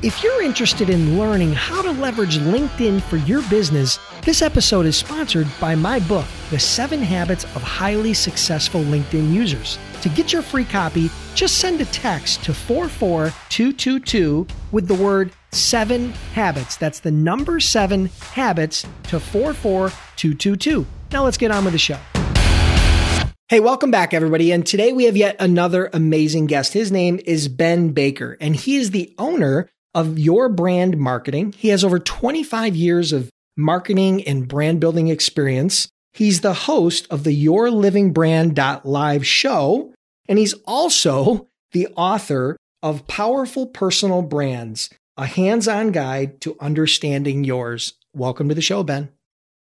If you're interested in learning how to leverage LinkedIn for your business, this episode is sponsored by my book, The Seven Habits of Highly Successful LinkedIn Users. To get your free copy, just send a text to 44222 with the word seven habits. That's the number seven habits to 44222. Now let's get on with the show. Hey, welcome back, everybody. And today we have yet another amazing guest. His name is Ben Baker, and he is the owner of Your Brand Marketing. He has over 25 years of marketing and brand building experience. He's the host of the Your Living Brand Live show, and he's also the author of Powerful Personal Brands, a hands on guide to understanding yours. Welcome to the show, Ben.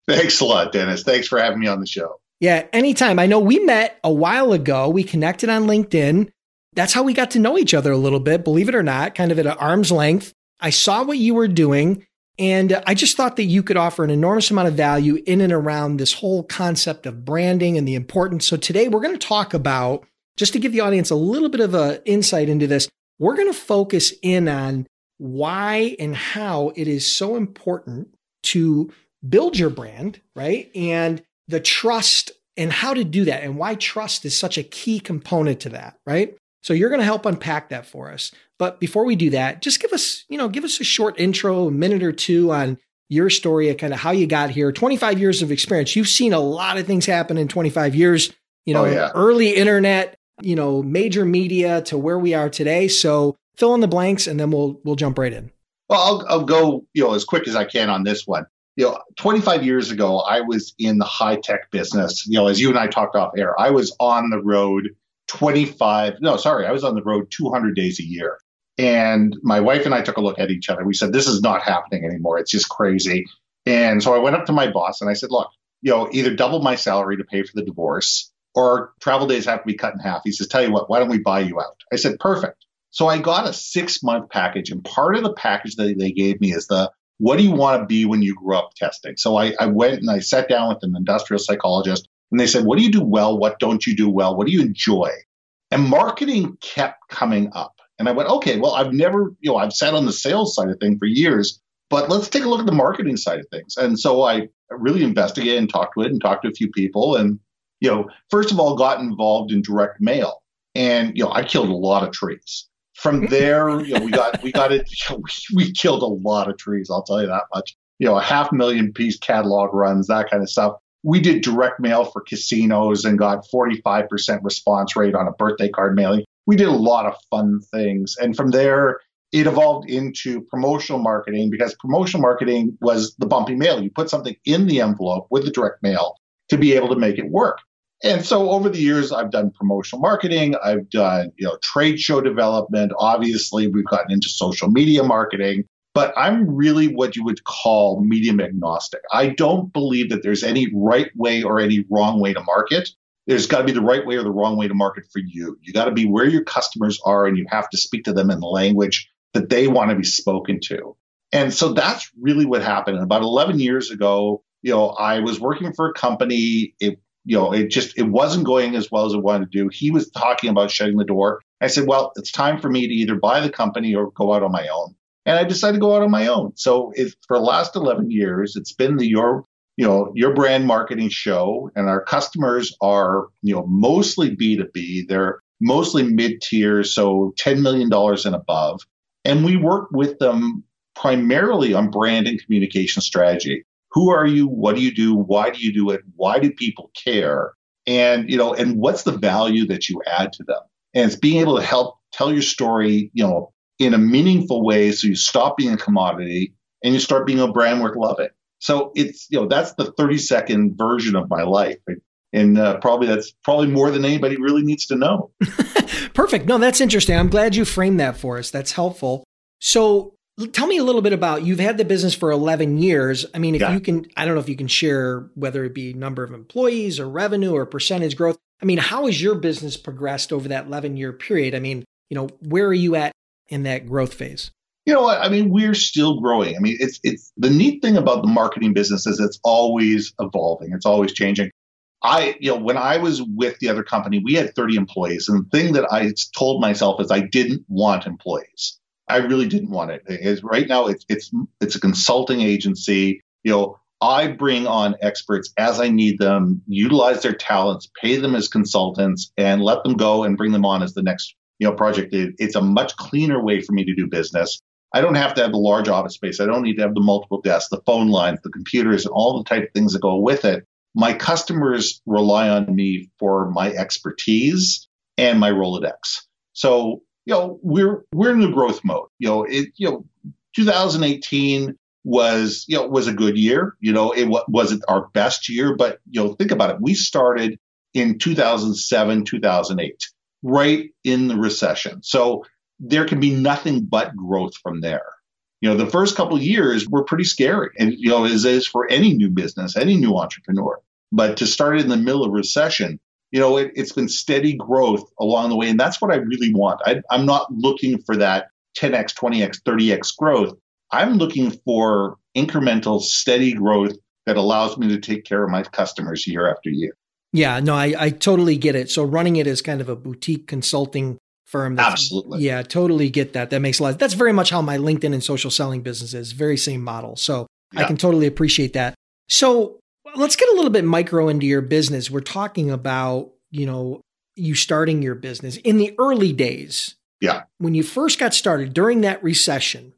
Thanks a lot, Dennis. Thanks for having me on the show. Yeah, anytime. I know we met a while ago. We connected on LinkedIn. That's how we got to know each other a little bit, believe it or not, kind of at an arm's length. I saw what you were doing, and I just thought that you could offer an enormous amount of value in and around this whole concept of branding and the importance. So today we're going to talk about, just to give the audience a little bit of an insight into this, we're going to focus in on why and how it is so important to build your brand, right? And the trust and how to do that and why trust is such a key component to that, right? So you're going to help unpack that for us. But before we do that, just give us, you know, give us a short intro, a minute or two on your story of kind of how you got here. 25 years of experience. You've seen a lot of things happen in 25 years, you oh, know, oh, yeah. early internet, you know, major media to where we are today. So fill in the blanks and then we'll we'll jump right in. Well, I'll, I'll go, you know, as quick as I can on this one you know, 25 years ago, I was in the high tech business. You know, as you and I talked off air, I was on the road 25, no, sorry, I was on the road 200 days a year. And my wife and I took a look at each other. We said, this is not happening anymore. It's just crazy. And so I went up to my boss and I said, look, you know, either double my salary to pay for the divorce or travel days have to be cut in half. He says, tell you what, why don't we buy you out? I said, perfect. So I got a six month package. And part of the package that they gave me is the what do you want to be when you grow up testing? So I, I went and I sat down with an industrial psychologist and they said, what do you do well? What don't you do well? What do you enjoy? And marketing kept coming up. And I went, okay, well, I've never, you know, I've sat on the sales side of things for years, but let's take a look at the marketing side of things. And so I really investigated and talked to it and talked to a few people and, you know, first of all, got involved in direct mail. And, you know, I killed a lot of trees from mm-hmm. there, you know, we got we got it. We killed a lot of trees. I'll tell you that much. You know, a half million piece catalog runs, that kind of stuff. We did direct mail for casinos and got 45% response rate on a birthday card mailing. We did a lot of fun things, and from there, it evolved into promotional marketing because promotional marketing was the bumpy mail. You put something in the envelope with the direct mail to be able to make it work. And so over the years, I've done promotional marketing. I've done, you know, trade show development. Obviously, we've gotten into social media marketing, but I'm really what you would call medium agnostic. I don't believe that there's any right way or any wrong way to market. There's got to be the right way or the wrong way to market for you. You got to be where your customers are and you have to speak to them in the language that they want to be spoken to. And so that's really what happened. And about 11 years ago, you know, I was working for a company. It you know, it just it wasn't going as well as it wanted to do. He was talking about shutting the door. I said, well, it's time for me to either buy the company or go out on my own. And I decided to go out on my own. So for the last 11 years, it's been the your you know your brand marketing show, and our customers are you know mostly B2B. They're mostly mid tier, so 10 million dollars and above, and we work with them primarily on brand and communication strategy who are you? What do you do? Why do you do it? Why do people care? And, you know, and what's the value that you add to them? And it's being able to help tell your story, you know, in a meaningful way so you stop being a commodity and you start being a brand worth loving. So it's, you know, that's the 30 second version of my life. And uh, probably that's probably more than anybody really needs to know. Perfect. No, that's interesting. I'm glad you framed that for us. That's helpful. So tell me a little bit about you've had the business for 11 years i mean if yeah. you can i don't know if you can share whether it be number of employees or revenue or percentage growth i mean how has your business progressed over that 11 year period i mean you know where are you at in that growth phase you know what i mean we're still growing i mean it's it's the neat thing about the marketing business is it's always evolving it's always changing I, you know, when I was with the other company, we had 30 employees. And the thing that I told myself is I didn't want employees. I really didn't want it. Is right now it's it's it's a consulting agency. You know, I bring on experts as I need them, utilize their talents, pay them as consultants, and let them go and bring them on as the next you know project. It, it's a much cleaner way for me to do business. I don't have to have the large office space. I don't need to have the multiple desks, the phone lines, the computers, and all the type of things that go with it. My customers rely on me for my expertise and my Rolodex. So you know, we're we're in the growth mode. You know, it you know, 2018 was you know was a good year. You know, it wasn't our best year, but you know, think about it. We started in 2007, 2008, right in the recession. So there can be nothing but growth from there. You know, the first couple years were pretty scary, and you know, as is for any new business, any new entrepreneur. But to start in the middle of recession, you know, it, has been steady growth along the way. And that's what I really want. I, I'm not looking for that 10x, 20x, 30x growth. I'm looking for incremental, steady growth that allows me to take care of my customers year after year. Yeah, no, I, I totally get it. So running it as kind of a boutique consulting firm. Absolutely. Yeah, totally get that. That makes a lot. That's very much how my LinkedIn and social selling business is. Very same model. So yeah. I can totally appreciate that. So let's get a little bit micro into your business. We're talking about, you know, you starting your business in the early days. Yeah. When you first got started during that recession,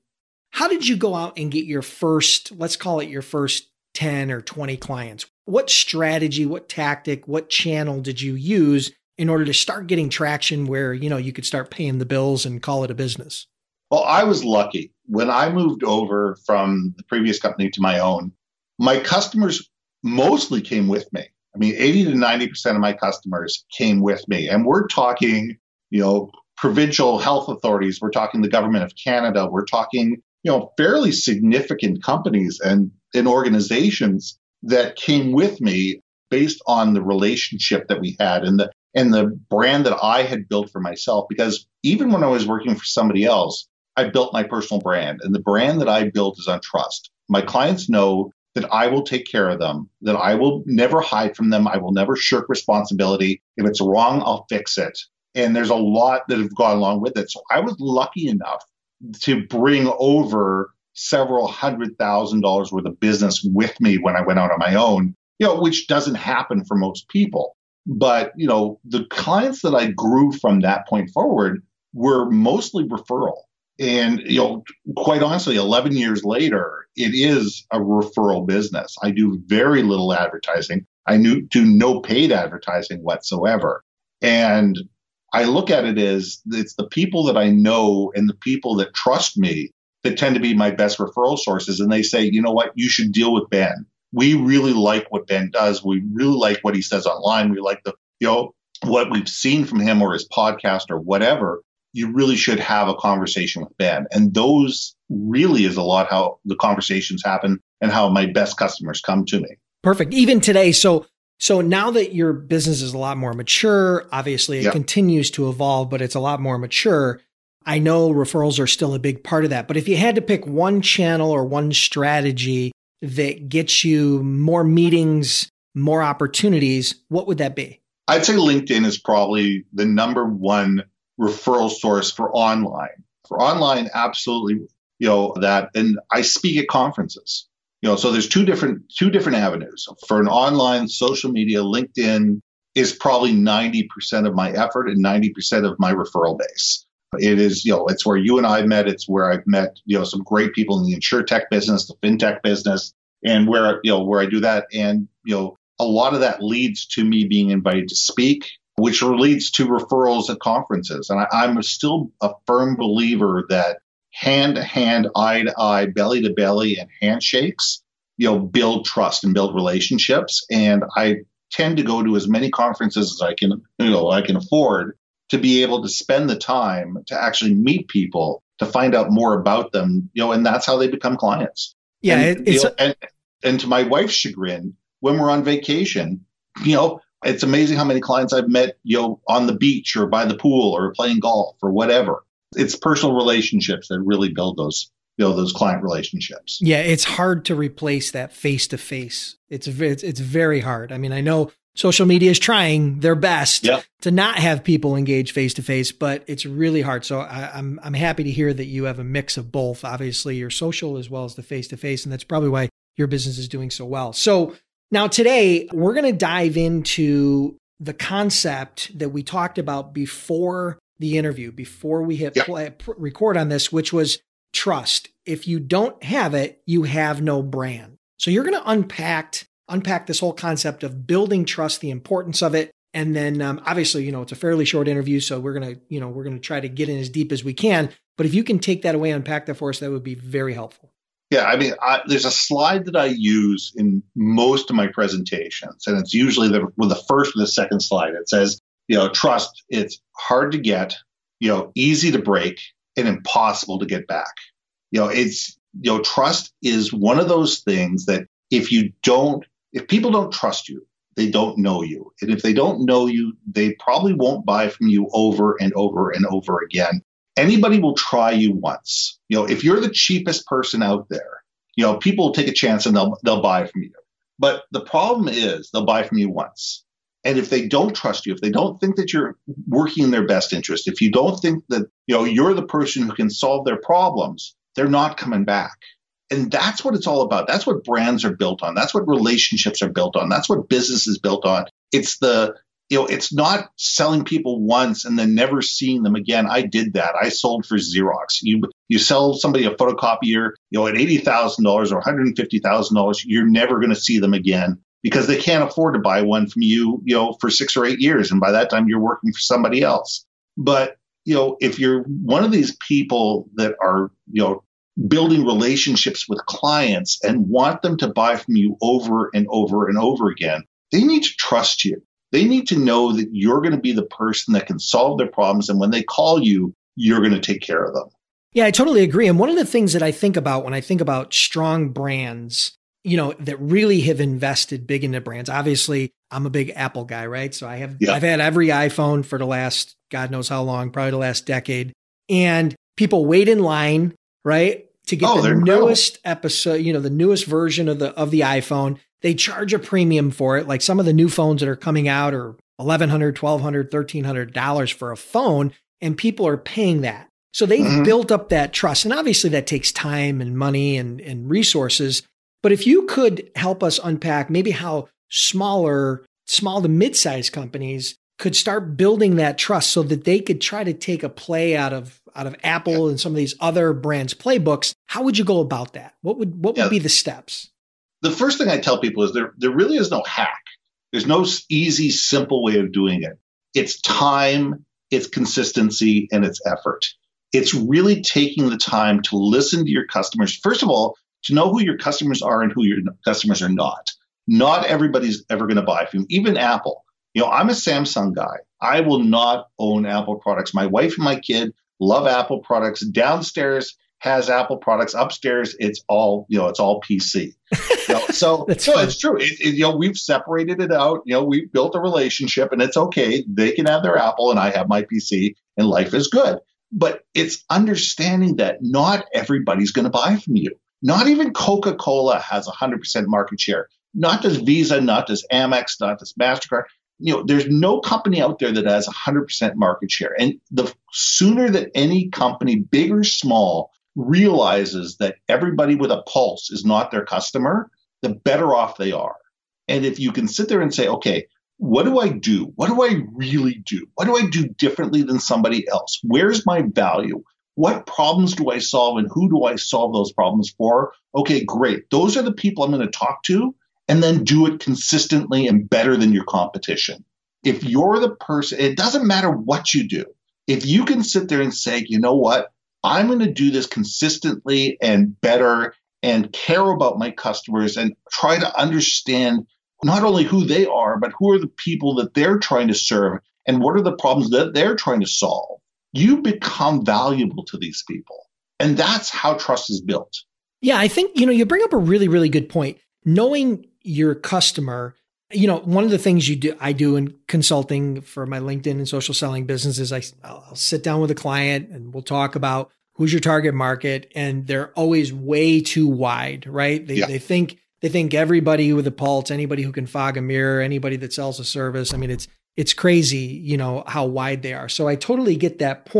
how did you go out and get your first, let's call it your first 10 or 20 clients? What strategy, what tactic, what channel did you use in order to start getting traction where, you know, you could start paying the bills and call it a business? Well, I was lucky. When I moved over from the previous company to my own, my customers mostly came with me. I mean, 80 to 90% of my customers came with me. And we're talking, you know, provincial health authorities, we're talking the government of Canada, we're talking, you know, fairly significant companies and, and organizations that came with me based on the relationship that we had and the and the brand that I had built for myself. Because even when I was working for somebody else, I built my personal brand. And the brand that I built is on trust. My clients know that I will take care of them, that I will never hide from them. I will never shirk responsibility. If it's wrong, I'll fix it. And there's a lot that have gone along with it. So I was lucky enough to bring over several hundred thousand dollars worth of business with me when I went out on my own, you know, which doesn't happen for most people. But, you know, the clients that I grew from that point forward were mostly referral. And, you know, quite honestly, 11 years later, it is a referral business. I do very little advertising. I do no paid advertising whatsoever. And I look at it as it's the people that I know and the people that trust me that tend to be my best referral sources. And they say, you know what, you should deal with Ben. We really like what Ben does. We really like what he says online. We like the, you know, what we've seen from him or his podcast or whatever you really should have a conversation with Ben. And those really is a lot how the conversations happen and how my best customers come to me. Perfect. Even today. So, so now that your business is a lot more mature, obviously it yep. continues to evolve, but it's a lot more mature. I know referrals are still a big part of that. But if you had to pick one channel or one strategy that gets you more meetings, more opportunities, what would that be? I'd say LinkedIn is probably the number one referral source for online. For online, absolutely, you know, that and I speak at conferences. You know, so there's two different two different avenues. For an online social media, LinkedIn is probably 90% of my effort and 90% of my referral base. It is, you know, it's where you and I met. It's where I've met, you know, some great people in the insure tech business, the fintech business, and where, you know, where I do that. And, you know, a lot of that leads to me being invited to speak which leads to referrals at conferences. And I, am still a firm believer that hand to hand, eye to eye, belly to belly, and handshakes, you know, build trust and build relationships. And I tend to go to as many conferences as I can, you know, I can afford to be able to spend the time to actually meet people, to find out more about them, you know, and that's how they become clients. Yeah, and, it's you know, and, and to my wife's chagrin, when we're on vacation, you know, it's amazing how many clients I've met, you know, on the beach or by the pool or playing golf or whatever. It's personal relationships that really build those you know those client relationships. Yeah, it's hard to replace that face to face. It's it's it's very hard. I mean, I know social media is trying their best yep. to not have people engage face to face, but it's really hard. So I, I'm I'm happy to hear that you have a mix of both. Obviously, your social as well as the face to face, and that's probably why your business is doing so well. So now today we're going to dive into the concept that we talked about before the interview, before we hit yep. play, record on this, which was trust. If you don't have it, you have no brand. So you're going to unpack unpack this whole concept of building trust, the importance of it, and then um, obviously, you know, it's a fairly short interview, so we're gonna, you know, we're gonna try to get in as deep as we can. But if you can take that away, unpack that for us, that would be very helpful. Yeah, I mean, I, there's a slide that I use in most of my presentations, and it's usually the well, the first or the second slide. It says, you know, trust. It's hard to get, you know, easy to break, and impossible to get back. You know, it's, you know, trust is one of those things that if you don't, if people don't trust you, they don't know you. And if they don't know you, they probably won't buy from you over and over and over again. Anybody will try you once. You know, if you're the cheapest person out there, you know, people will take a chance and they'll they'll buy from you. But the problem is they'll buy from you once. And if they don't trust you, if they don't think that you're working in their best interest, if you don't think that you know you're the person who can solve their problems, they're not coming back. And that's what it's all about. That's what brands are built on. That's what relationships are built on. That's what business is built on. It's the you know, it's not selling people once and then never seeing them again. I did that. I sold for Xerox. You you sell somebody a photocopier, you know, at eighty thousand dollars or one hundred and fifty thousand dollars, you're never going to see them again because they can't afford to buy one from you, you know, for six or eight years. And by that time, you're working for somebody else. But, you know, if you're one of these people that are, you know, building relationships with clients and want them to buy from you over and over and over again, they need to trust you. They need to know that you're going to be the person that can solve their problems. And when they call you, you're going to take care of them. Yeah, I totally agree. And one of the things that I think about when I think about strong brands you know, that really have invested big into brands. Obviously, I'm a big Apple guy, right? So I have yeah. I've had every iPhone for the last God knows how long, probably the last decade. And people wait in line, right? To get oh, the newest episode, you know, the newest version of the of the iPhone. They charge a premium for it. Like some of the new phones that are coming out are $1,100, $1,200, $1,300 for a phone, and people are paying that. So they've mm-hmm. built up that trust. And obviously that takes time and money and, and resources. But if you could help us unpack maybe how smaller, small to mid-sized companies could start building that trust so that they could try to take a play out of out of Apple yeah. and some of these other brands playbooks, how would you go about that? What would what would be the steps? The first thing I tell people is there there really is no hack. There's no easy simple way of doing it. It's time, it's consistency and it's effort. It's really taking the time to listen to your customers. First of all, to know who your customers are and who your customers are not. Not everybody's ever going to buy from you, even Apple. You know, I'm a Samsung guy. I will not own Apple products. My wife and my kid love Apple products. Downstairs has Apple products. Upstairs, it's all you know. It's all PC. You know, so, so it's true. It, it, you know, we've separated it out. You know, we've built a relationship, and it's okay. They can have their Apple, and I have my PC, and life is good. But it's understanding that not everybody's going to buy from you. Not even Coca Cola has 100% market share. Not does Visa, not does Amex, not does MasterCard. You know, there's no company out there that has 100% market share. And the sooner that any company, big or small, realizes that everybody with a pulse is not their customer, the better off they are. And if you can sit there and say, okay, what do I do? What do I really do? What do I do differently than somebody else? Where's my value? What problems do I solve and who do I solve those problems for? Okay, great. Those are the people I'm going to talk to and then do it consistently and better than your competition. If you're the person, it doesn't matter what you do. If you can sit there and say, you know what, I'm going to do this consistently and better and care about my customers and try to understand not only who they are, but who are the people that they're trying to serve and what are the problems that they're trying to solve you become valuable to these people. And that's how trust is built. Yeah, I think, you know, you bring up a really, really good point. Knowing your customer, you know, one of the things you do, I do in consulting for my LinkedIn and social selling business is I, I'll sit down with a client and we'll talk about who's your target market. And they're always way too wide, right? They, yeah. they think, they think everybody with a pulse, anybody who can fog a mirror, anybody that sells a service. I mean, it's, it's crazy, you know, how wide they are. So I totally get that.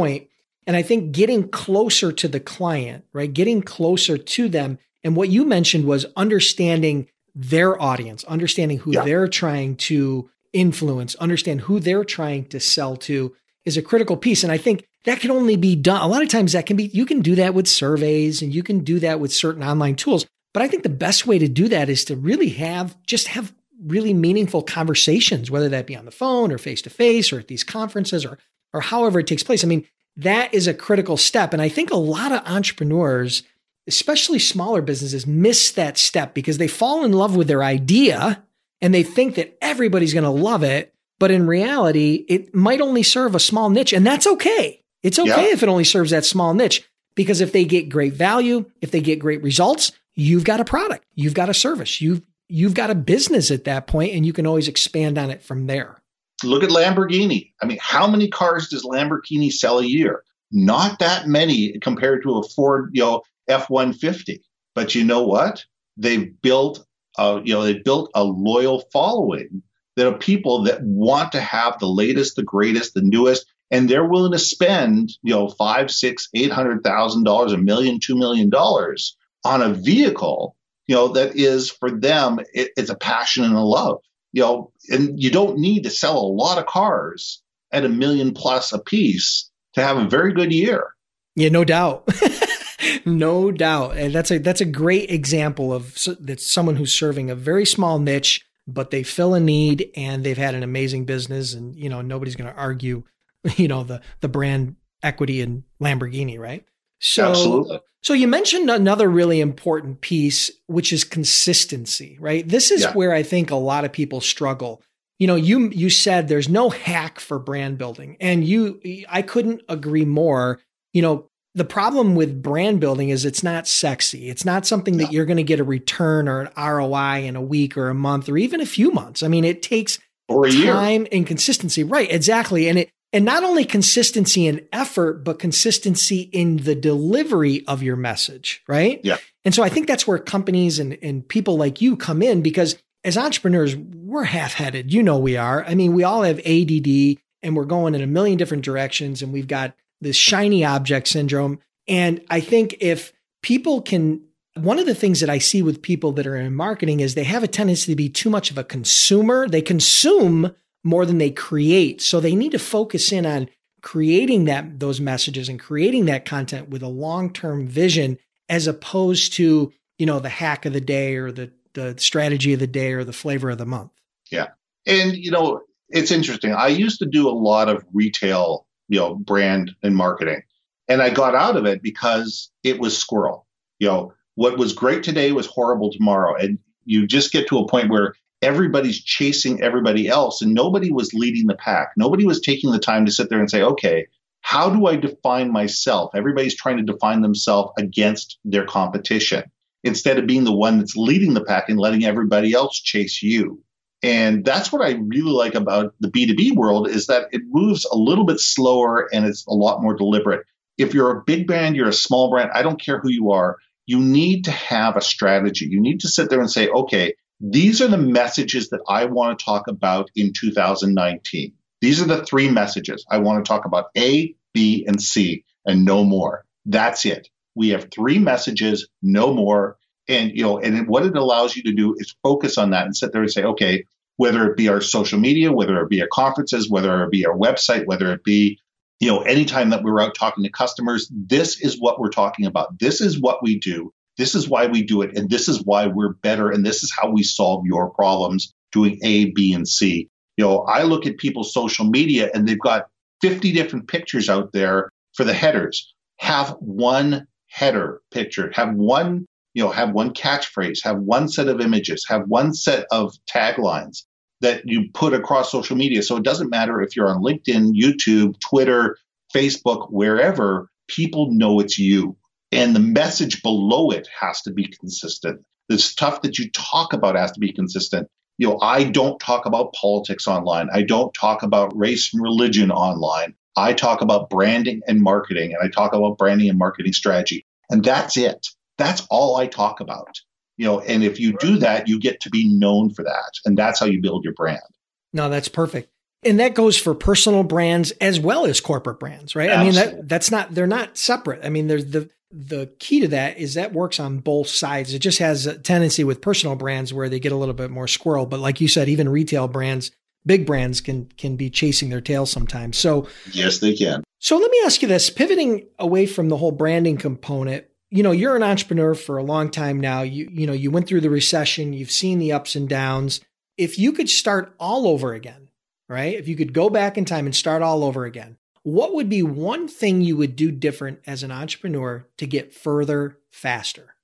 And I think getting closer to the client, right? Getting closer to them. And what you mentioned was understanding their audience, understanding who yeah. they're trying to influence, understand who they're trying to sell to is a critical piece. And I think that can only be done. A lot of times that can be, you can do that with surveys and you can do that with certain online tools. But I think the best way to do that is to really have, just have really meaningful conversations, whether that be on the phone or face to face or at these conferences or, or however it takes place. I mean, that is a critical step. And I think a lot of entrepreneurs, especially smaller businesses, miss that step because they fall in love with their idea and they think that everybody's going to love it. But in reality, it might only serve a small niche, and that's okay. It's okay yeah. if it only serves that small niche because if they get great value, if they get great results, you've got a product, you've got a service, you've you've got a business at that point, and you can always expand on it from there. Look at Lamborghini. I mean, how many cars does Lamborghini sell a year? Not that many compared to a Ford, you know, F-150. But you know what? They've built, a, you know, they built a loyal following that are people that want to have the latest, the greatest, the newest, and they're willing to spend, you know, five, six, eight hundred thousand dollars, a million, two million dollars on a vehicle, you know, that is for them, it, it's a passion and a love you know, and you don't need to sell a lot of cars at a million plus a piece to have a very good year. Yeah, no doubt. no doubt. And that's a that's a great example of that's someone who's serving a very small niche, but they fill a need and they've had an amazing business and you know, nobody's going to argue, you know, the the brand equity in Lamborghini, right? So Absolutely. So you mentioned another really important piece, which is consistency, right? This is yeah. where I think a lot of people struggle. You know, you you said there's no hack for brand building, and you I couldn't agree more. You know, the problem with brand building is it's not sexy. It's not something that you're going to get a return or an ROI in a week or a month or even a few months. I mean, it takes time year. and consistency. Right, exactly. And it and not only consistency in effort, but consistency in the delivery of your message, right? Yeah. And so I think that's where companies and, and people like you come in because as entrepreneurs, we're half headed. You know, we are. I mean, we all have ADD and we're going in a million different directions and we've got this shiny object syndrome. And I think if people can, one of the things that I see with people that are in marketing is they have a tendency to be too much of a consumer. They consume more than they create. So they need to focus in on creating that those messages and creating that content with a long-term vision as opposed to, you know, the hack of the day or the the strategy of the day or the flavor of the month. Yeah. And you know, it's interesting. I used to do a lot of retail, you know, brand and marketing. And I got out of it because it was squirrel. You know, what was great today was horrible tomorrow. And you just get to a point where everybody's chasing everybody else and nobody was leading the pack. Nobody was taking the time to sit there and say, okay, how do I define myself? Everybody's trying to define themselves against their competition instead of being the one that's leading the pack and letting everybody else chase you. And that's what I really like about the B2B world is that it moves a little bit slower and it's a lot more deliberate. If you're a big brand, you're a small brand, I don't care who you are, you need to have a strategy. You need to sit there and say, okay, these are the messages that I want to talk about in 2019. These are the three messages. I want to talk about A, B, and C, and no more. That's it. We have three messages, no more. And you know, and what it allows you to do is focus on that and sit there and say, okay, whether it be our social media, whether it be our conferences, whether it be our website, whether it be you know, anytime that we're out talking to customers, this is what we're talking about. This is what we do. This is why we do it, and this is why we're better, and this is how we solve your problems doing A, B, and C. You know, I look at people's social media and they've got 50 different pictures out there for the headers. Have one header picture, have one, you know, have one catchphrase, have one set of images, have one set of taglines that you put across social media. So it doesn't matter if you're on LinkedIn, YouTube, Twitter, Facebook, wherever, people know it's you. And the message below it has to be consistent. The stuff that you talk about has to be consistent. You know, I don't talk about politics online. I don't talk about race and religion online. I talk about branding and marketing, and I talk about branding and marketing strategy. And that's it. That's all I talk about. You know, and if you do that, you get to be known for that. And that's how you build your brand. No, that's perfect. And that goes for personal brands as well as corporate brands, right? Absolutely. I mean, that that's not they're not separate. I mean, there's the the key to that is that works on both sides. It just has a tendency with personal brands where they get a little bit more squirrel. But like you said, even retail brands, big brands can can be chasing their tail sometimes. So yes, they can. So let me ask you this: pivoting away from the whole branding component, you know, you're an entrepreneur for a long time now. You you know, you went through the recession, you've seen the ups and downs. If you could start all over again, right? If you could go back in time and start all over again, what would be one thing you would do different as an entrepreneur to get further faster?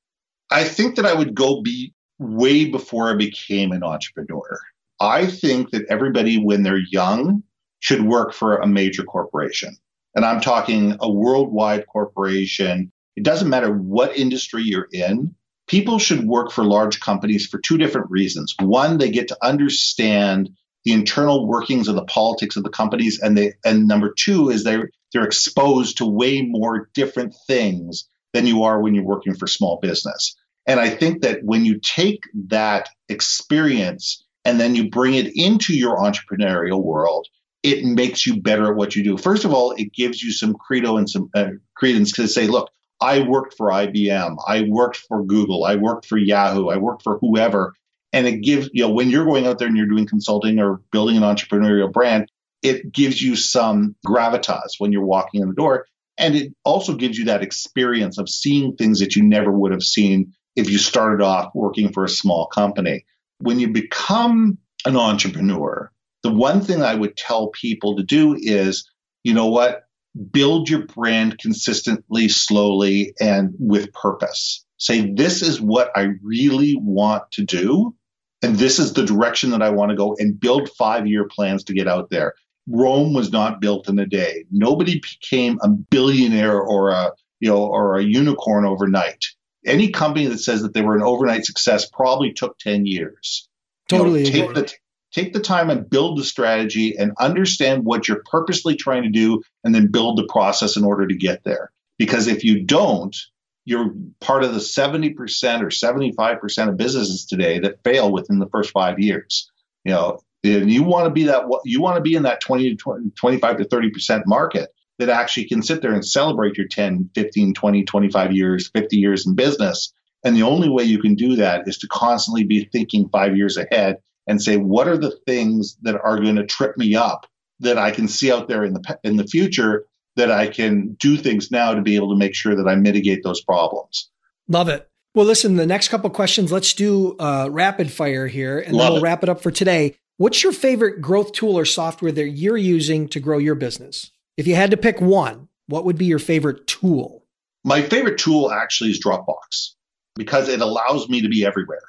I think that I would go be way before I became an entrepreneur. I think that everybody, when they're young, should work for a major corporation. And I'm talking a worldwide corporation. It doesn't matter what industry you're in. People should work for large companies for two different reasons. One, they get to understand the internal workings of the politics of the companies and they and number two is they're they're exposed to way more different things than you are when you're working for small business and i think that when you take that experience and then you bring it into your entrepreneurial world it makes you better at what you do first of all it gives you some credo and some uh, credence to say look i worked for ibm i worked for google i worked for yahoo i worked for whoever and it gives, you know, when you're going out there and you're doing consulting or building an entrepreneurial brand, it gives you some gravitas when you're walking in the door. And it also gives you that experience of seeing things that you never would have seen if you started off working for a small company. When you become an entrepreneur, the one thing I would tell people to do is, you know what? Build your brand consistently, slowly, and with purpose. Say, this is what I really want to do and this is the direction that I want to go and build five year plans to get out there. Rome was not built in a day. Nobody became a billionaire or a you know or a unicorn overnight. Any company that says that they were an overnight success probably took 10 years. Totally. You know, take the take the time and build the strategy and understand what you're purposely trying to do and then build the process in order to get there. Because if you don't, you're part of the 70% or 75% of businesses today that fail within the first five years. You know, and you want to be that, you want to be in that 20 to 20, 25 to 30% market that actually can sit there and celebrate your 10, 15, 20, 25 years, 50 years in business. And the only way you can do that is to constantly be thinking five years ahead and say, what are the things that are going to trip me up that I can see out there in the in the future that I can do things now to be able to make sure that I mitigate those problems. Love it. Well, listen, the next couple questions, let's do uh, rapid fire here and Love then we'll it. wrap it up for today. What's your favorite growth tool or software that you're using to grow your business? If you had to pick one, what would be your favorite tool? My favorite tool actually is Dropbox because it allows me to be everywhere.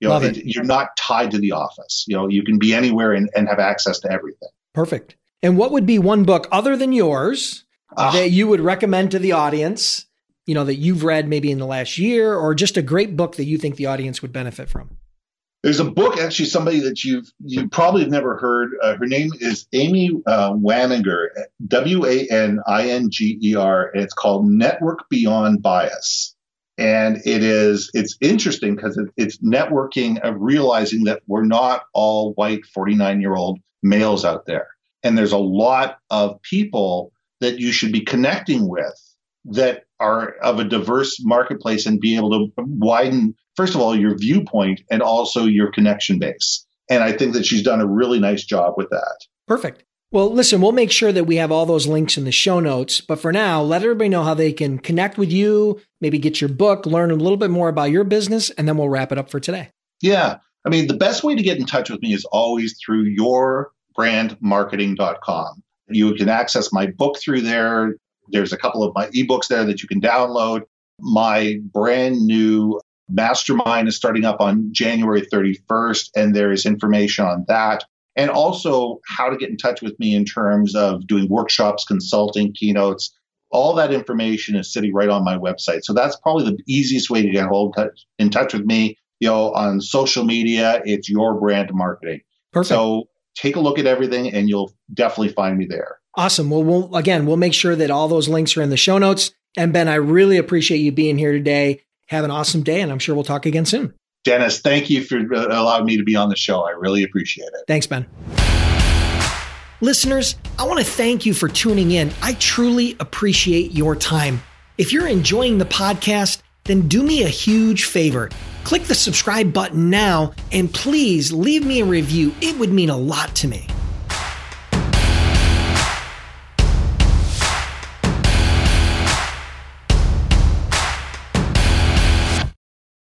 You know, it. You're not tied to the office. You know, you can be anywhere and, and have access to everything. Perfect. And what would be one book other than yours uh, that you would recommend to the audience, you know, that you've read maybe in the last year or just a great book that you think the audience would benefit from? There's a book, actually, somebody that you've you probably have never heard. Uh, her name is Amy uh, Waninger, W A N I N G E R, and it's called Network Beyond Bias. And it is it's interesting because it, it's networking of realizing that we're not all white 49 year old males out there, and there's a lot of people that you should be connecting with that are of a diverse marketplace and be able to widen, first of all, your viewpoint and also your connection base. And I think that she's done a really nice job with that. Perfect. Well, listen, we'll make sure that we have all those links in the show notes. But for now, let everybody know how they can connect with you, maybe get your book, learn a little bit more about your business, and then we'll wrap it up for today. Yeah. I mean, the best way to get in touch with me is always through yourbrandmarketing.com. You can access my book through there. There's a couple of my ebooks there that you can download. My brand new mastermind is starting up on January 31st, and there is information on that. And also how to get in touch with me in terms of doing workshops, consulting, keynotes. all that information is sitting right on my website. So that's probably the easiest way to get hold in touch with me. You know, on social media, it's your brand marketing. Perfect. So take a look at everything and you'll definitely find me there. Awesome. Well, we'll again, we'll make sure that all those links are in the show notes. And Ben, I really appreciate you being here today. Have an awesome day, and I'm sure we'll talk again soon. Dennis, thank you for uh, allowing me to be on the show. I really appreciate it. Thanks, Ben. Listeners, I want to thank you for tuning in. I truly appreciate your time. If you're enjoying the podcast, then do me a huge favor. Click the subscribe button now and please leave me a review. It would mean a lot to me.